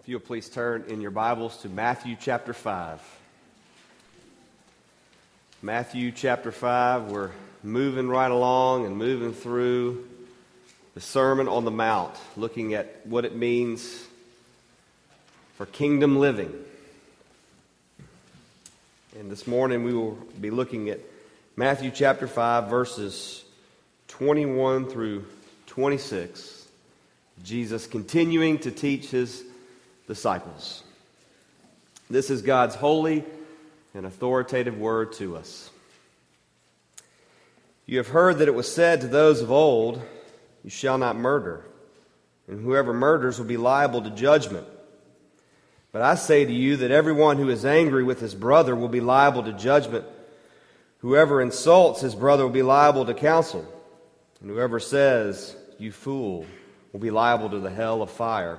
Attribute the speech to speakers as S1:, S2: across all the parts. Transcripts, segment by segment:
S1: If you'll please turn in your Bibles to Matthew chapter 5. Matthew chapter 5, we're moving right along and moving through the Sermon on the Mount, looking at what it means for kingdom living. And this morning we will be looking at Matthew chapter 5, verses 21 through 26. Jesus continuing to teach his disciples. This is God's holy and authoritative word to us. You have heard that it was said to those of old, You shall not murder, and whoever murders will be liable to judgment. But I say to you that everyone who is angry with his brother will be liable to judgment. Whoever insults his brother will be liable to council. And whoever says, You fool, will be liable to the hell of fire.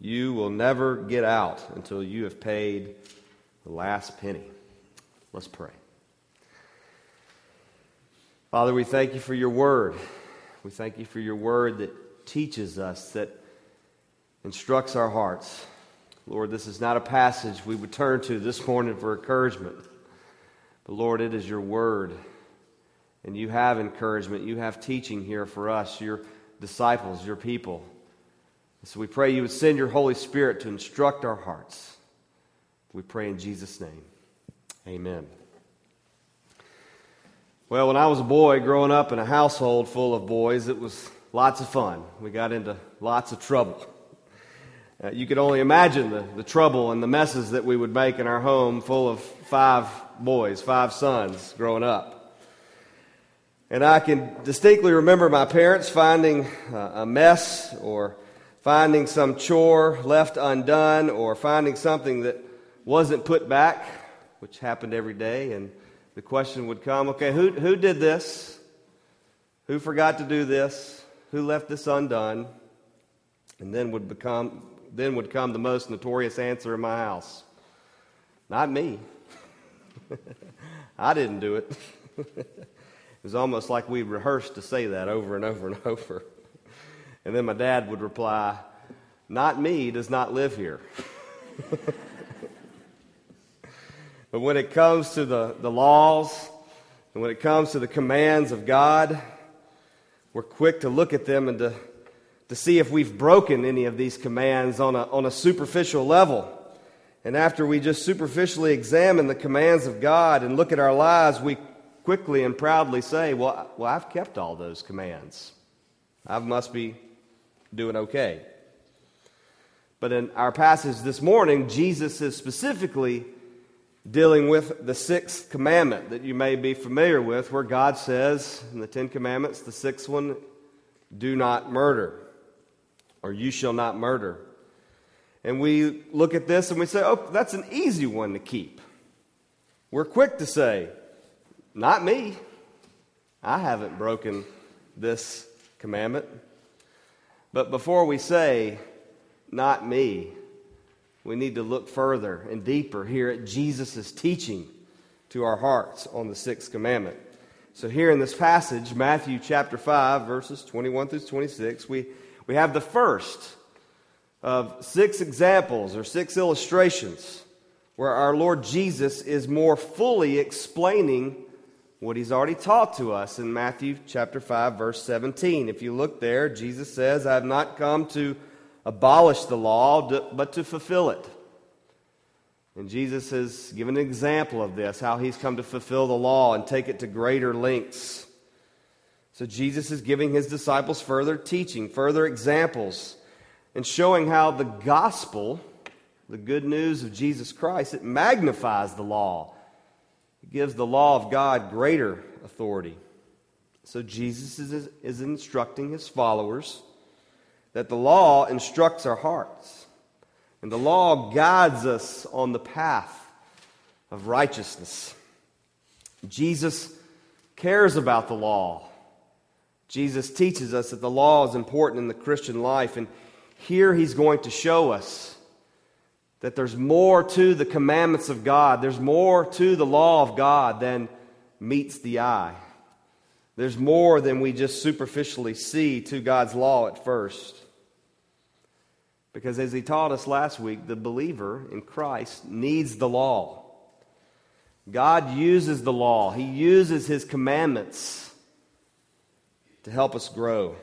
S1: you will never get out until you have paid the last penny. Let's pray. Father, we thank you for your word. We thank you for your word that teaches us, that instructs our hearts. Lord, this is not a passage we would turn to this morning for encouragement. But Lord, it is your word. And you have encouragement. You have teaching here for us, your disciples, your people. So we pray you would send your Holy Spirit to instruct our hearts. We pray in Jesus' name. Amen. Well, when I was a boy growing up in a household full of boys, it was lots of fun. We got into lots of trouble. Uh, you could only imagine the, the trouble and the messes that we would make in our home full of five boys, five sons growing up. And I can distinctly remember my parents finding uh, a mess or finding some chore left undone or finding something that wasn't put back, which happened every day. And the question would come okay, who, who did this? Who forgot to do this? Who left this undone? And then would become then would come the most notorious answer in my house. Not me. I didn't do it. it was almost like we rehearsed to say that over and over and over. And then my dad would reply, Not me, does not live here. but when it comes to the, the laws, and when it comes to the commands of God, we're quick to look at them and to, to see if we've broken any of these commands on a, on a superficial level. And after we just superficially examine the commands of God and look at our lives, we quickly and proudly say, Well, well I've kept all those commands. I must be doing okay. But in our passage this morning, Jesus is specifically dealing with the sixth commandment that you may be familiar with, where God says in the Ten Commandments, the sixth one, do not murder, or you shall not murder. And we look at this and we say, oh, that's an easy one to keep. We're quick to say, not me. I haven't broken this commandment. But before we say, not me, we need to look further and deeper here at Jesus' teaching to our hearts on the sixth commandment. So, here in this passage, Matthew chapter 5, verses 21 through 26, we, we have the first of six examples or six illustrations where our Lord Jesus is more fully explaining what he's already taught to us in Matthew chapter 5 verse 17. If you look there, Jesus says, "I have not come to abolish the law, but to fulfill it." And Jesus has given an example of this, how he's come to fulfill the law and take it to greater lengths. So Jesus is giving his disciples further teaching, further examples, and showing how the gospel, the good news of Jesus Christ, it magnifies the law gives the law of God greater authority. So Jesus is, is instructing his followers that the law instructs our hearts. And the law guides us on the path of righteousness. Jesus cares about the law. Jesus teaches us that the law is important in the Christian life. And here he's going to show us that there's more to the commandments of God, there's more to the law of God than meets the eye. There's more than we just superficially see to God's law at first. Because as he taught us last week, the believer in Christ needs the law. God uses the law, He uses His commandments to help us grow.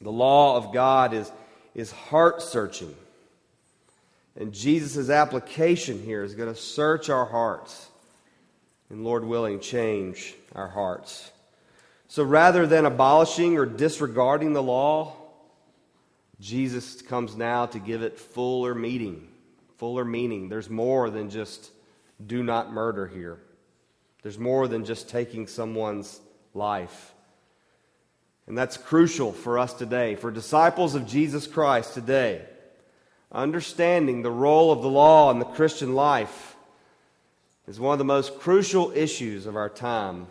S1: The law of God is, is heart searching. And Jesus' application here is going to search our hearts and, Lord willing, change our hearts. So rather than abolishing or disregarding the law, Jesus comes now to give it fuller meaning. Fuller meaning. There's more than just do not murder here. There's more than just taking someone's life. And that's crucial for us today, for disciples of Jesus Christ today. Understanding the role of the law in the Christian life is one of the most crucial issues of our time.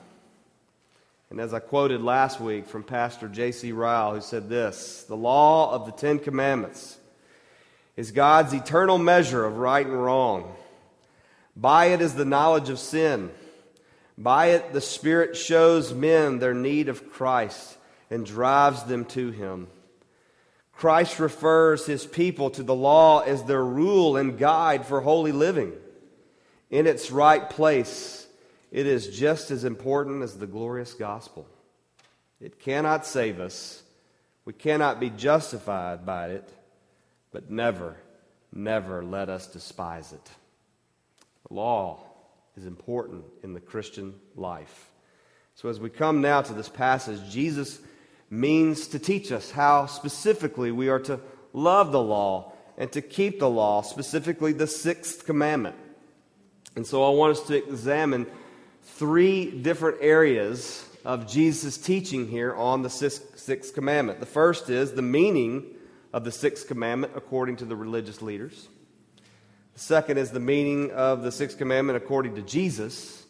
S1: And as I quoted last week from Pastor J.C. Ryle, who said this The law of the Ten Commandments is God's eternal measure of right and wrong. By it is the knowledge of sin. By it, the Spirit shows men their need of Christ and drives them to Him. Christ refers His people to the law as their rule and guide for holy living. In its right place, it is just as important as the glorious gospel. It cannot save us, we cannot be justified by it, but never, never let us despise it. The law is important in the Christian life. So, as we come now to this passage, Jesus means to teach us how specifically we are to love the law and to keep the law, specifically the sixth commandment. And so, I want us to examine three different areas of Jesus' teaching here on the sixth commandment. The first is the meaning of the sixth commandment according to the religious leaders. The second is the meaning of the sixth commandment according to Jesus.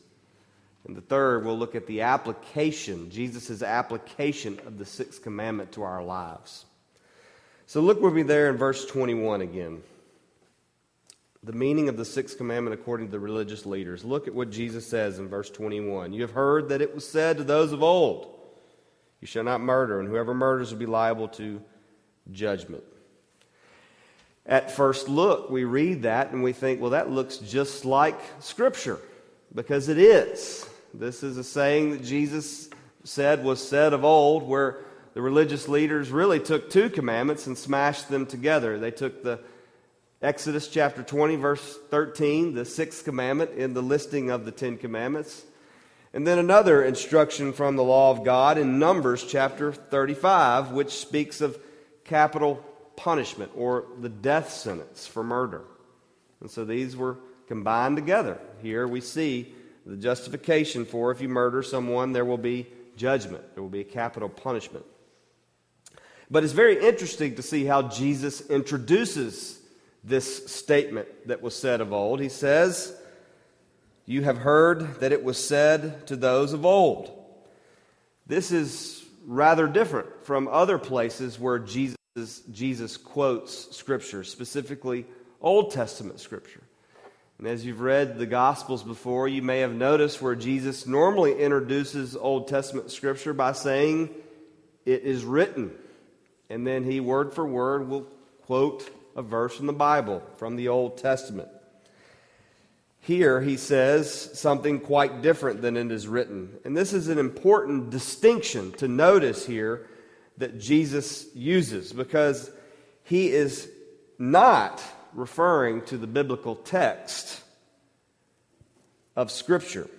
S1: And the third, we'll look at the application, Jesus' application of the sixth commandment to our lives. So look with me there in verse 21 again the meaning of the sixth commandment according to the religious leaders. Look at what Jesus says in verse 21. You have heard that it was said to those of old, You shall not murder, and whoever murders will be liable to judgment. At first look, we read that and we think, well, that looks just like Scripture, because it is. This is a saying that Jesus said was said of old, where the religious leaders really took two commandments and smashed them together. They took the Exodus chapter 20, verse 13, the sixth commandment in the listing of the Ten Commandments. And then another instruction from the law of God in Numbers chapter 35, which speaks of capital punishment or the death sentence for murder. And so these were combined together. Here we see the justification for if you murder someone, there will be judgment, there will be a capital punishment. But it's very interesting to see how Jesus introduces this statement that was said of old. He says, You have heard that it was said to those of old. This is rather different from other places where Jesus, Jesus quotes Scripture, specifically Old Testament Scripture. And as you've read the Gospels before, you may have noticed where Jesus normally introduces Old Testament Scripture by saying, It is written. And then he, word for word, will quote a verse from the Bible, from the Old Testament. Here he says something quite different than it is written. And this is an important distinction to notice here that Jesus uses because he is not referring to the biblical text of Scripture.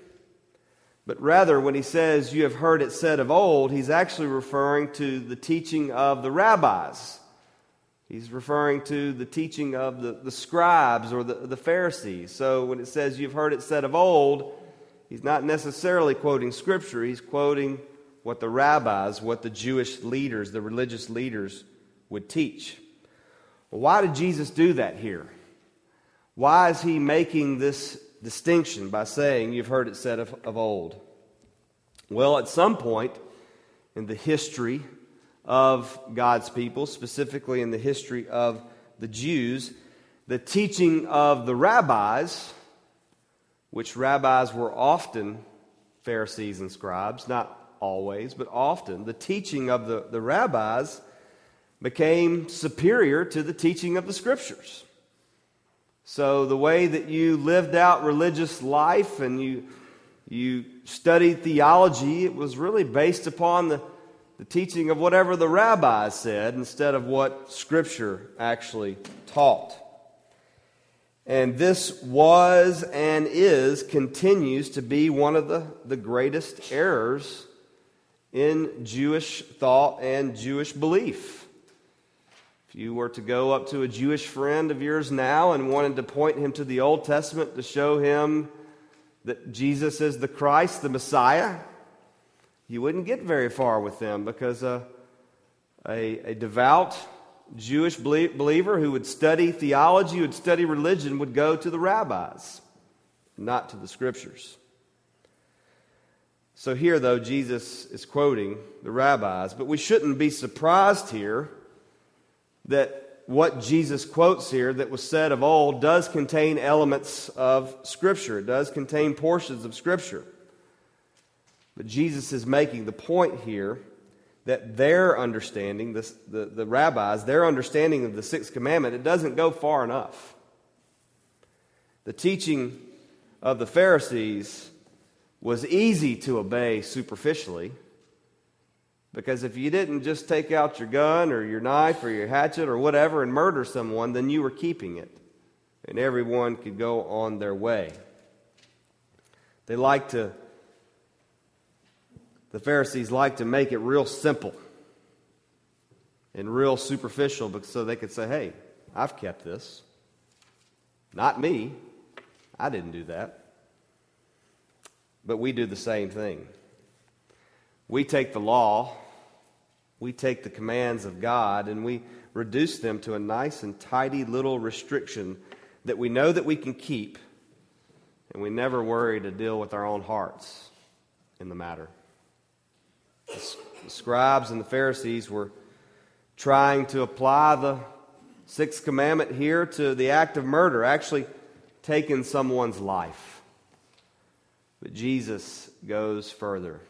S1: But rather, when he says, You have heard it said of old, he's actually referring to the teaching of the rabbis He's referring to the teaching of the, the scribes or the, the Pharisees. So when it says, You've heard it said of old, he's not necessarily quoting Scripture. He's quoting what the rabbis, what the Jewish leaders, the religious leaders would teach. Why did Jesus do that here? Why is he making this distinction by saying, You've heard it said of, of old? Well, at some point in the history of God's people, specifically in the history of the Jews, the teaching of the rabbis, which rabbis were often Pharisees and scribes, not always, but often, the teaching of the, the rabbis became superior to the teaching of the scriptures. So the way that you lived out religious life and you, you studied theology, it was really based upon the, the teaching of whatever the rabbis said instead of what scripture actually taught. And this was and is, continues to be one of the, the greatest errors in Jewish thought and Jewish belief. If you were to go up to a Jewish friend of yours now and wanted to point him to the Old Testament to show him that Jesus is the Christ, the Messiah, you wouldn't get very far with them because a, a, a devout Jewish believer who would study theology, who would study religion, would go to the rabbis, not to the scriptures. So here, though, Jesus is quoting the rabbis, but we shouldn't be surprised here that what Jesus quotes here that was said of old does contain elements of Scripture. It does contain portions of Scripture. But Jesus is making the point here that their understanding, the, the, the rabbis, their understanding of the sixth commandment, it doesn't go far enough. The teaching of the Pharisees was easy to obey superficially. Because if you didn't just take out your gun or your knife or your hatchet or whatever and murder someone, then you were keeping it. And everyone could go on their way. They like to the Pharisees like to make it real simple and real superficial so they could say, hey, I've kept this. Not me. I didn't do that. But we do the same thing. We take the law, we take the commands of God, and we reduce them to a nice and tidy little restriction that we know that we can keep, and we never worry to deal with our own hearts in the matter. The scribes and the Pharisees were trying to apply the sixth commandment here to the act of murder, actually taking someone's life. But Jesus goes further.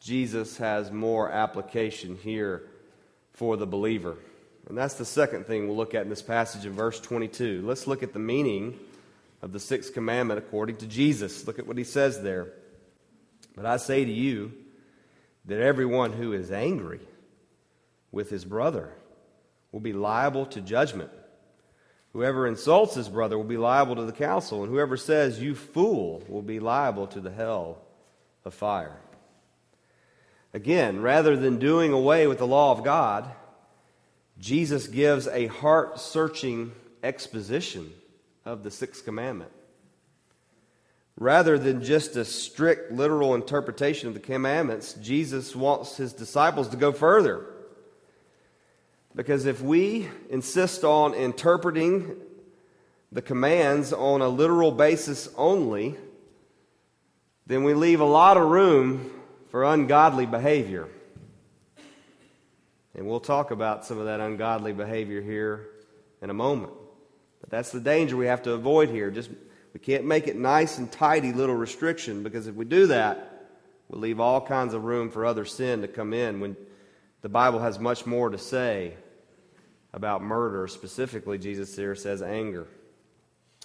S1: Jesus has more application here for the believer. And that's the second thing we'll look at in this passage in verse 22. Let's look at the meaning of the sixth commandment according to Jesus. Look at what he says there. But I say to you, that everyone who is angry with his brother will be liable to judgment. Whoever insults his brother will be liable to the council, and whoever says, You fool, will be liable to the hell of fire. Again, rather than doing away with the law of God, Jesus gives a heart searching exposition of the sixth commandment. Rather than just a strict literal interpretation of the commandments, Jesus wants his disciples to go further. Because if we insist on interpreting the commands on a literal basis only, then we leave a lot of room for ungodly behavior. And we'll talk about some of that ungodly behavior here in a moment. But that's the danger we have to avoid here. Just we can't make it nice and tidy little restriction because if we do that, we'll leave all kinds of room for other sin to come in when the Bible has much more to say about murder. Specifically, Jesus here says anger.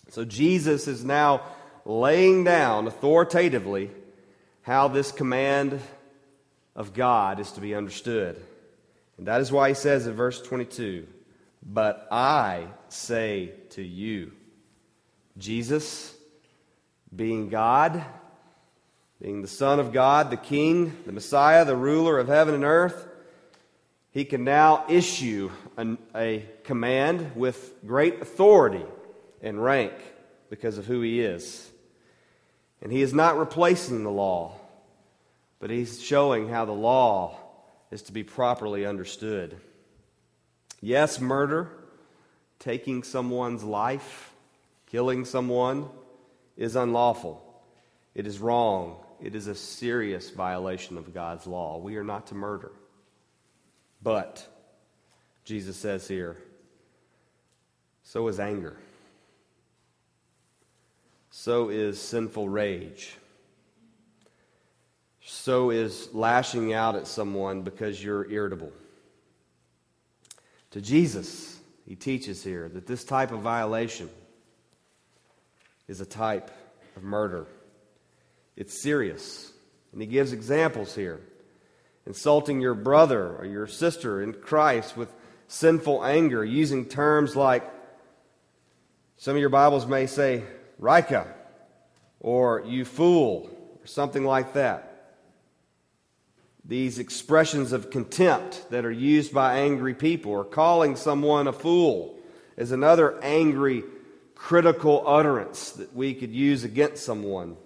S1: So Jesus is now laying down authoritatively how this command of God is to be understood. And that is why he says in verse 22 But I say to you, Jesus, being God, being the Son of God, the King, the Messiah, the ruler of heaven and earth, he can now issue an, a command with great authority and rank because of who he is. And he is not replacing the law, but he's showing how the law is to be properly understood. Yes, murder taking someone's life, killing someone, is unlawful. It is wrong. It is a serious violation of God's law. We are not to murder. But, Jesus says here, so is anger. So is sinful rage. So is lashing out at someone because you're irritable. To Jesus, he teaches here that this type of violation is a type of murder. It's serious. And he gives examples here. Insulting your brother or your sister in Christ with sinful anger, using terms like some of your Bibles may say, Raca, or you fool, or something like that. These expressions of contempt that are used by angry people, or calling someone a fool, is another angry critical utterance that we could use against someone.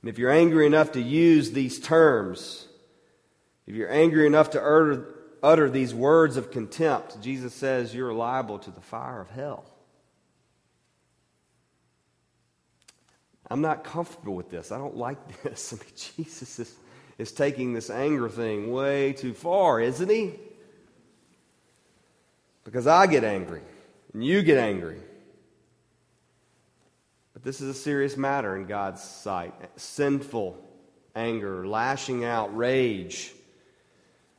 S1: And if you're angry enough to use these terms, if you're angry enough to utter, utter these words of contempt, Jesus says you're liable to the fire of hell. I'm not comfortable with this. I don't like this. I mean, Jesus is, is taking this anger thing way too far, isn't he? Because I get angry and you get angry. But this is a serious matter in God's sight. Sinful anger, lashing out, rage.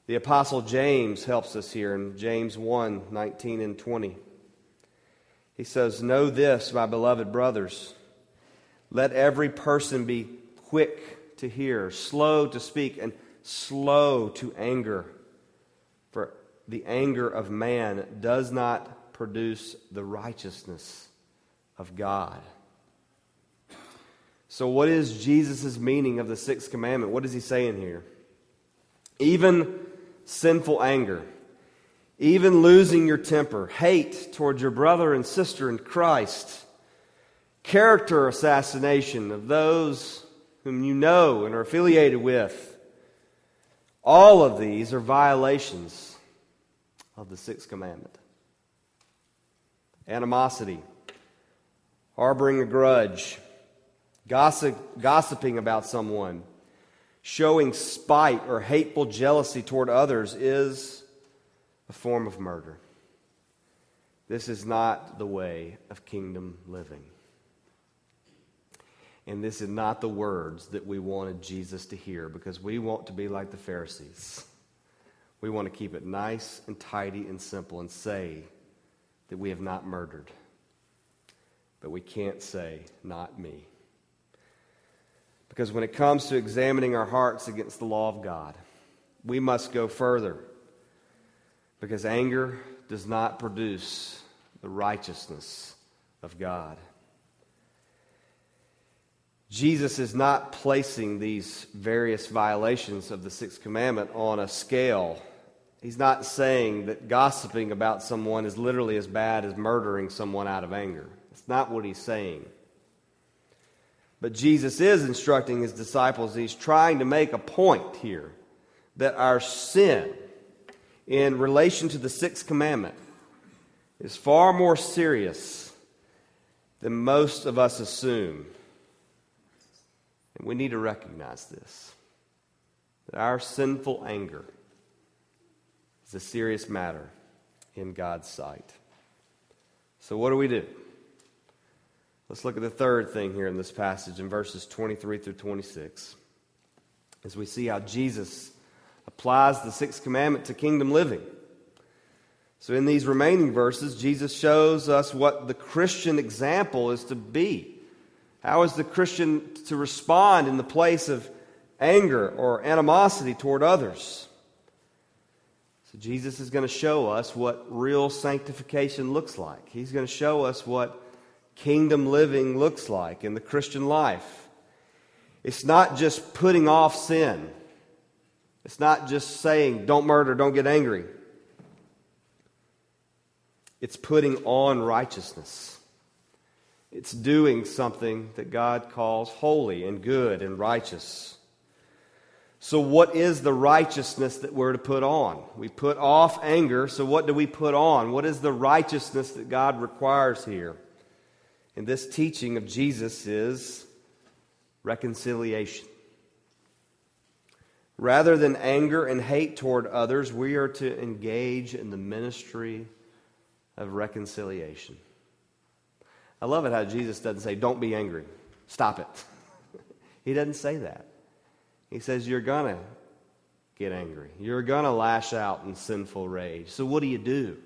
S1: The Apostle James helps us here in James 1 19 and 20. He says, Know this, my beloved brothers. Let every person be quick to hear, slow to speak, and slow to anger. For the anger of man does not produce the righteousness of God. So, what is Jesus' meaning of the sixth commandment? What is he saying here? Even sinful anger, even losing your temper, hate towards your brother and sister in Christ, character assassination of those whom you know and are affiliated with, all of these are violations of the sixth commandment animosity, harboring a grudge, gossip, gossiping about someone, showing spite or hateful jealousy toward others is a form of murder. This is not the way of kingdom living. And this is not the words that we wanted Jesus to hear because we want to be like the Pharisees. We want to keep it nice and tidy and simple and say, that we have not murdered. But we can't say, not me. Because when it comes to examining our hearts against the law of God, we must go further. Because anger does not produce the righteousness of God. Jesus is not placing these various violations of the sixth commandment on a scale He's not saying that gossiping about someone is literally as bad as murdering someone out of anger. It's not what he's saying. But Jesus is instructing his disciples, he's trying to make a point here that our sin in relation to the sixth commandment is far more serious than most of us assume. And we need to recognize this that our sinful anger is a serious matter in God's sight. So, what do we do? Let's look at the third thing here in this passage in verses 23 through 26 as we see how Jesus applies the sixth commandment to kingdom living. So, in these remaining verses, Jesus shows us what the Christian example is to be. How is the Christian to respond in the place of anger or animosity toward others? So Jesus is going to show us what real sanctification looks like. He's going to show us what kingdom living looks like in the Christian life. It's not just putting off sin. It's not just saying, don't murder, don't get angry. It's putting on righteousness. It's doing something that God calls holy and good and righteous. So, what is the righteousness that we're to put on? We put off anger, so what do we put on? What is the righteousness that God requires here? And this teaching of Jesus is reconciliation. Rather than anger and hate toward others, we are to engage in the ministry of reconciliation. I love it how Jesus doesn't say, Don't be angry, stop it. he doesn't say that. He says, You're going to get angry, you're going to lash out in sinful rage. So, what do you do?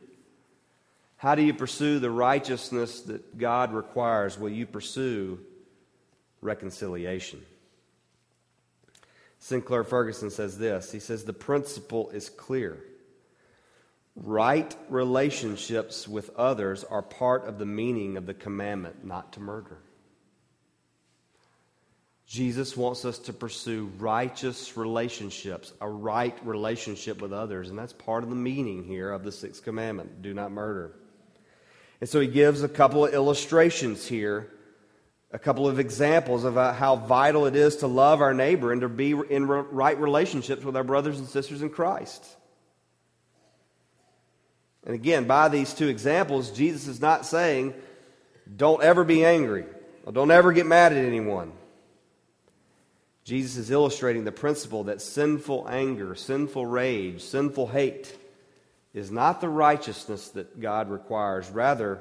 S1: How do you pursue the righteousness that God requires? Will you pursue reconciliation? Sinclair Ferguson says this He says, The principle is clear. Right relationships with others are part of the meaning of the commandment not to murder. Jesus wants us to pursue righteous relationships, a right relationship with others, and that's part of the meaning here of the sixth commandment do not murder. And so he gives a couple of illustrations here a couple of examples of uh, how vital it is to love our neighbor and to be in right relationships with our brothers and sisters in Christ. And again, by these two examples, Jesus is not saying, don't ever be angry, or don't ever get mad at anyone. Jesus is illustrating the principle that sinful anger, sinful rage, sinful hate is not the righteousness that God requires. Rather,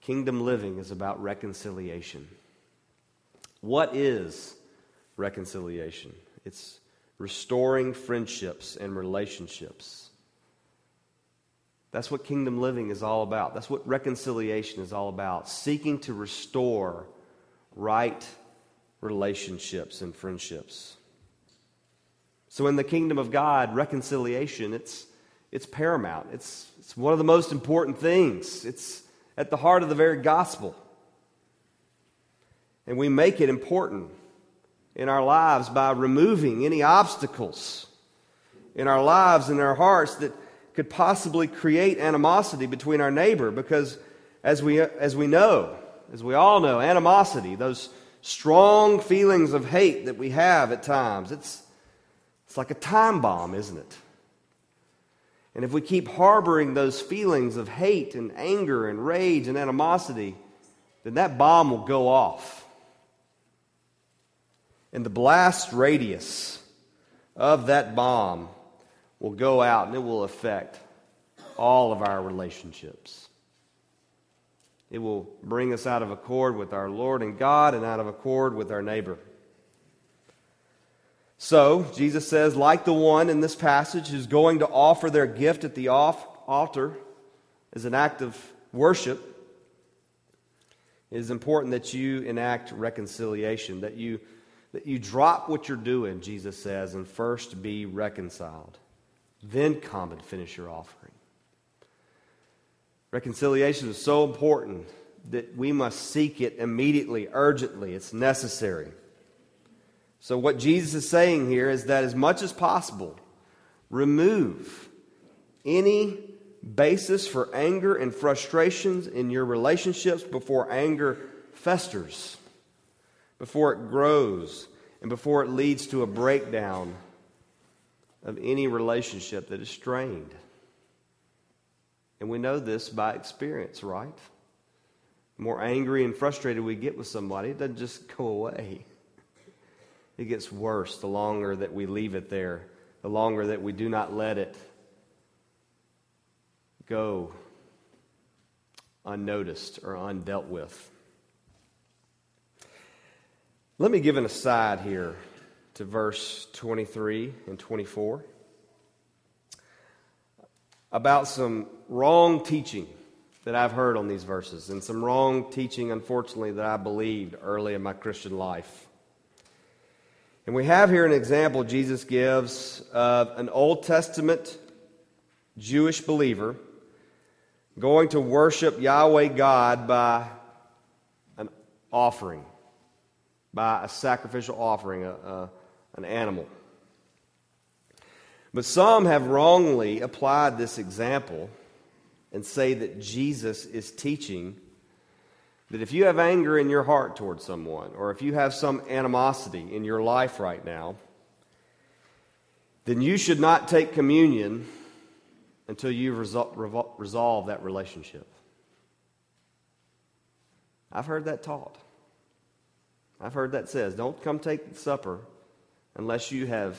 S1: kingdom living is about reconciliation. What is reconciliation? It's restoring friendships and relationships. That's what kingdom living is all about. That's what reconciliation is all about. Seeking to restore right relationships and friendships. So in the kingdom of God, reconciliation, it's, it's paramount. It's, it's one of the most important things. It's at the heart of the very gospel. And we make it important in our lives by removing any obstacles in our lives and our hearts that could possibly create animosity between our neighbor because as we as we know as we all know animosity those strong feelings of hate that we have at times it's it's like a time bomb isn't it? And if we keep harboring those feelings of hate and anger and rage and animosity then that bomb will go off. And the blast radius of that bomb will go out and it will affect all of our relationships. It will bring us out of accord with our Lord and God and out of accord with our neighbor. So, Jesus says, like the one in this passage who's going to offer their gift at the altar as an act of worship, it is important that you enact reconciliation, that you that you drop what you're doing, Jesus says, and first be reconciled. Then come and finish your offering. Reconciliation is so important that we must seek it immediately, urgently. It's necessary. So, what Jesus is saying here is that as much as possible, remove any basis for anger and frustrations in your relationships before anger festers before it grows, and before it leads to a breakdown of any relationship that is strained. And we know this by experience, right? The more angry and frustrated we get with somebody, it doesn't just go away. It gets worse the longer that we leave it there, the longer that we do not let it go unnoticed or undealt with. Let me give an aside here to verse 23 and 24 about some wrong teaching that I've heard on these verses, and some wrong teaching, unfortunately, that I believed early in my Christian life. And we have here an example Jesus gives of an Old Testament Jewish believer going to worship Yahweh God by an offering by a sacrificial offering, a, a, an animal. But some have wrongly applied this example and say that Jesus is teaching that if you have anger in your heart towards someone, or if you have some animosity in your life right now, then you should not take communion until you've resol- resolved that relationship. I've heard that taught. I've heard that says, don't come take supper unless you have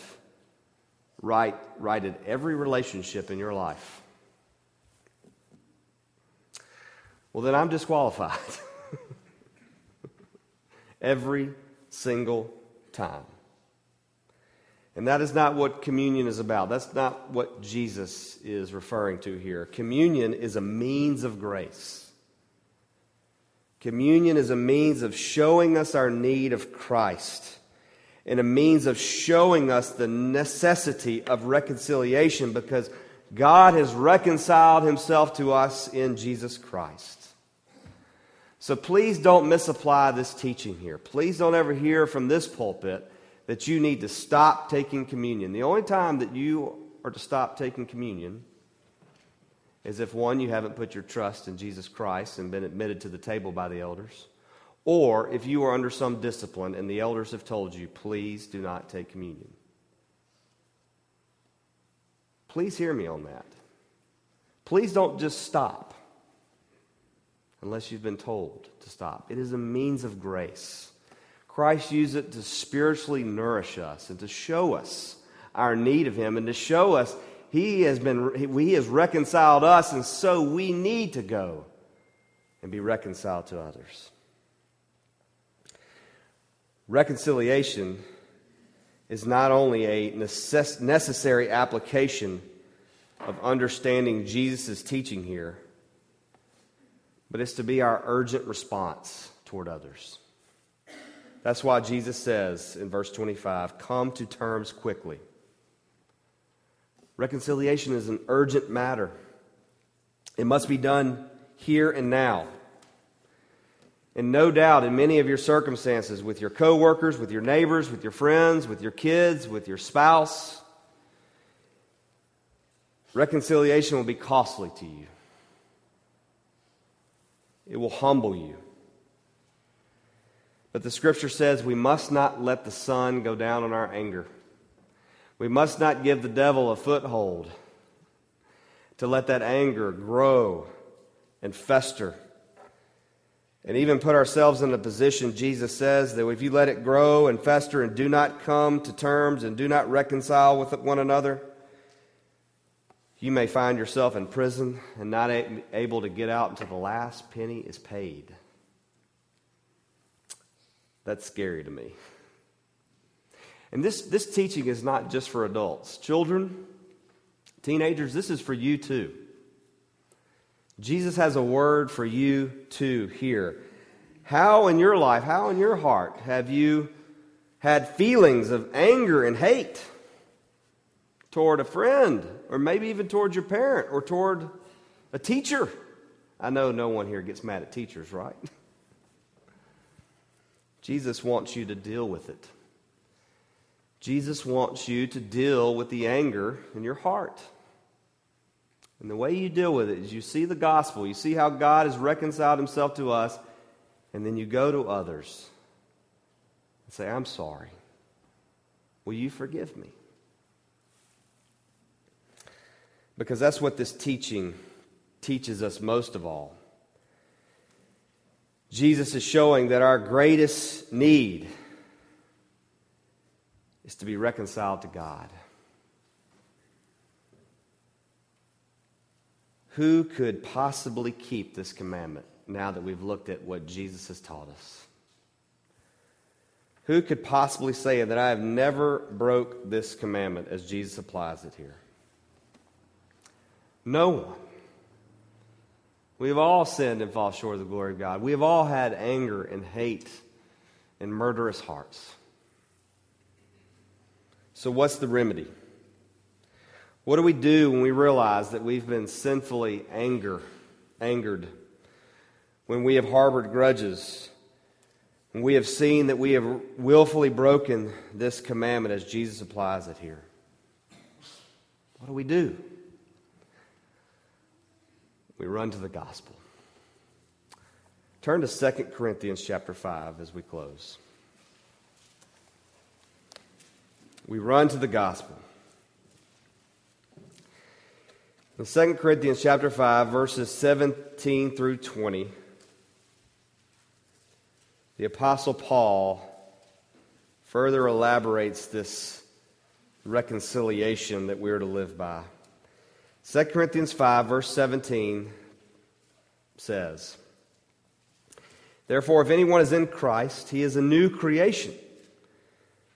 S1: right, righted every relationship in your life. Well, then I'm disqualified. every single time. And that is not what communion is about. That's not what Jesus is referring to here. Communion is a means of grace. Communion is a means of showing us our need of Christ and a means of showing us the necessity of reconciliation because God has reconciled himself to us in Jesus Christ. So please don't misapply this teaching here. Please don't ever hear from this pulpit that you need to stop taking communion. The only time that you are to stop taking communion is if one, you haven't put your trust in Jesus Christ and been admitted to the table by the elders, or if you are under some discipline and the elders have told you, please do not take communion. Please hear me on that. Please don't just stop unless you've been told to stop. It is a means of grace. Christ used it to spiritually nourish us and to show us our need of Him and to show us He has been He has reconciled us, and so we need to go and be reconciled to others. Reconciliation is not only a necess- necessary application of understanding Jesus' teaching here, but it's to be our urgent response toward others. That's why Jesus says in verse 25, Come to terms quickly. Reconciliation is an urgent matter, it must be done here and now. And no doubt, in many of your circumstances, with your coworkers, with your neighbors, with your friends, with your kids, with your spouse, reconciliation will be costly to you. It will humble you. But the scripture says we must not let the sun go down on our anger. We must not give the devil a foothold to let that anger grow and fester. And even put ourselves in the position, Jesus says, that if you let it grow and fester and do not come to terms and do not reconcile with one another, you may find yourself in prison and not able to get out until the last penny is paid. That's scary to me. And this, this teaching is not just for adults. Children, teenagers, this is for you too. Jesus has a word for you too here. How in your life, how in your heart have you had feelings of anger and hate toward a friend, or maybe even toward your parent, or toward a teacher? I know no one here gets mad at teachers, right? Jesus wants you to deal with it. Jesus wants you to deal with the anger in your heart. And the way you deal with it is you see the gospel, you see how God has reconciled himself to us, and then you go to others and say, I'm sorry. Will you forgive me? Because that's what this teaching teaches us most of all. Jesus is showing that our greatest need is to be reconciled to God. Who could possibly keep this commandment now that we've looked at what Jesus has taught us? Who could possibly say that I have never broke this commandment as Jesus applies it here? No one. We have all sinned and fall short of the glory of God. We have all had anger and hate and murderous hearts. So, what's the remedy? What do we do when we realize that we've been sinfully anger, angered? When we have harbored grudges? When we have seen that we have willfully broken this commandment as Jesus applies it here? What do we do? we run to the gospel. Turn to 2 Corinthians chapter 5 as we close. We run to the gospel. In 2 Corinthians chapter 5, verses 17 through 20, the Apostle Paul further elaborates this reconciliation that we're to live by. 2 Corinthians 5, verse 17 says, Therefore, if anyone is in Christ, he is a new creation.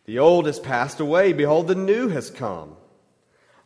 S1: The old has passed away. Behold, the new has come.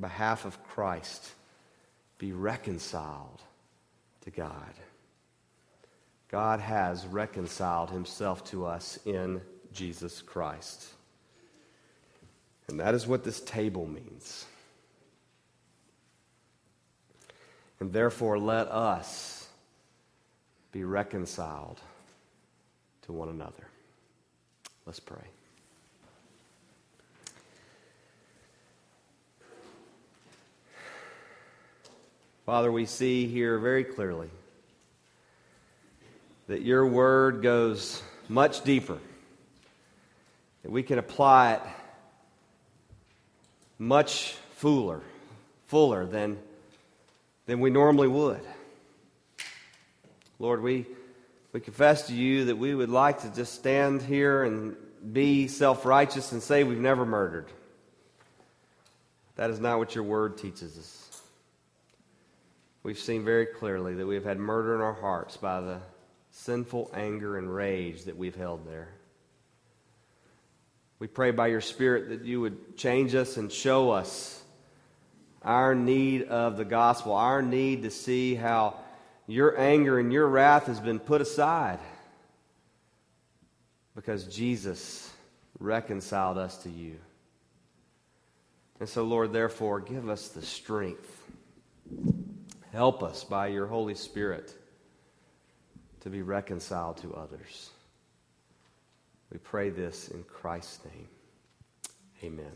S1: behalf of Christ, be reconciled to God. God has reconciled himself to us in Jesus Christ. And that is what this table means. And therefore, let us be reconciled to one another. Let's pray. Father, we see here very clearly that your word goes much deeper, that we can apply it much fuller, fuller than, than we normally would. Lord, we, we confess to you that we would like to just stand here and be self righteous and say we've never murdered. That is not what your word teaches us we've seen very clearly that we have had murder in our hearts by the sinful anger and rage that we've held there. We pray by your Spirit that you would change us and show us our need of the gospel, our need to see how your anger and your wrath has been put aside because Jesus reconciled us to you. And so, Lord, therefore, give us the strength Help us by your Holy Spirit to be reconciled to others. We pray this in Christ's name. Amen.